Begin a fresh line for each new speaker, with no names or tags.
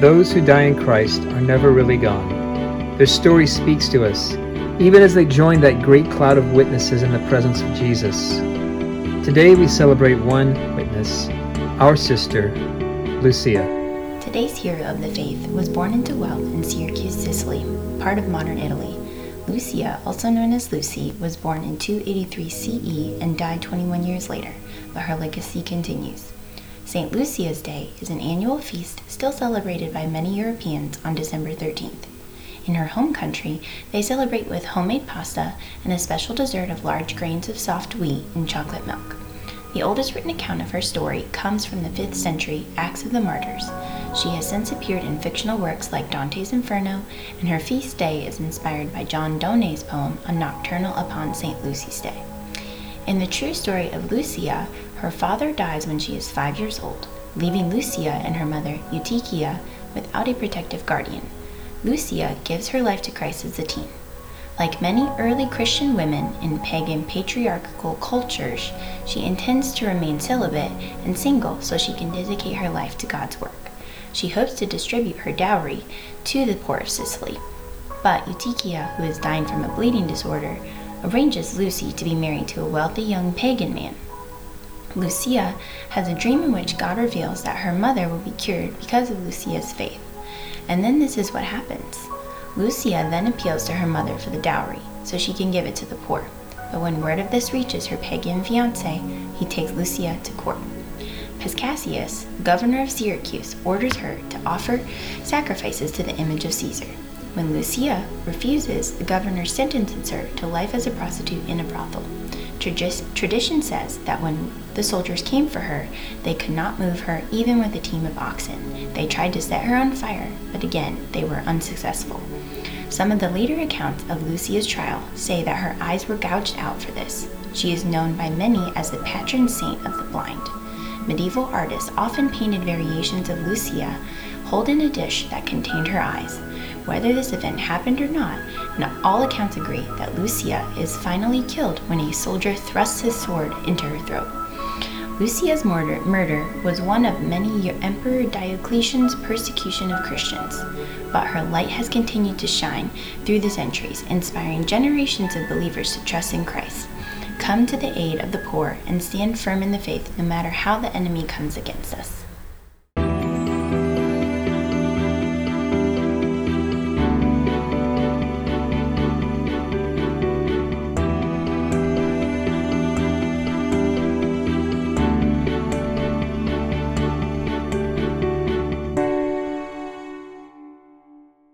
Those who die in Christ are never really gone. Their story speaks to us, even as they join that great cloud of witnesses in the presence of Jesus. Today we celebrate one witness, our sister, Lucia.
Today's hero of the faith was born into wealth in Syracuse, Sicily, part of modern Italy. Lucia, also known as Lucy, was born in 283 CE and died 21 years later, but her legacy continues. St. Lucia's Day is an annual feast still celebrated by many Europeans on December 13th. In her home country, they celebrate with homemade pasta and a special dessert of large grains of soft wheat and chocolate milk. The oldest written account of her story comes from the 5th century Acts of the Martyrs. She has since appeared in fictional works like Dante's Inferno, and her feast day is inspired by John Donne's poem A Nocturnal upon St. Lucy's Day. In the true story of Lucia, her father dies when she is five years old, leaving Lucia and her mother, Eutychia, without a protective guardian. Lucia gives her life to Christ as a teen. Like many early Christian women in pagan patriarchal cultures, she intends to remain celibate and single so she can dedicate her life to God's work. She hopes to distribute her dowry to the poor of Sicily. But Eutychia, who is dying from a bleeding disorder, arranges Lucy to be married to a wealthy young pagan man. Lucia has a dream in which God reveals that her mother will be cured because of Lucia's faith. And then this is what happens. Lucia then appeals to her mother for the dowry so she can give it to the poor. But when word of this reaches her pagan fiance, he takes Lucia to court. Paschasius, governor of Syracuse, orders her to offer sacrifices to the image of Caesar. When Lucia refuses, the governor sentences her to life as a prostitute in a brothel. Tradition says that when the soldiers came for her, they could not move her even with a team of oxen. They tried to set her on fire, but again, they were unsuccessful. Some of the later accounts of Lucia's trial say that her eyes were gouged out for this. She is known by many as the patron saint of the blind. Medieval artists often painted variations of Lucia holding a dish that contained her eyes. Whether this event happened or not, and all accounts agree that Lucia is finally killed when a soldier thrusts his sword into her throat. Lucia's murder, murder was one of many Emperor Diocletian's persecution of Christians, but her light has continued to shine through the centuries, inspiring generations of believers to trust in Christ. Come to the aid of the poor and stand firm in the faith no matter how the enemy comes against us.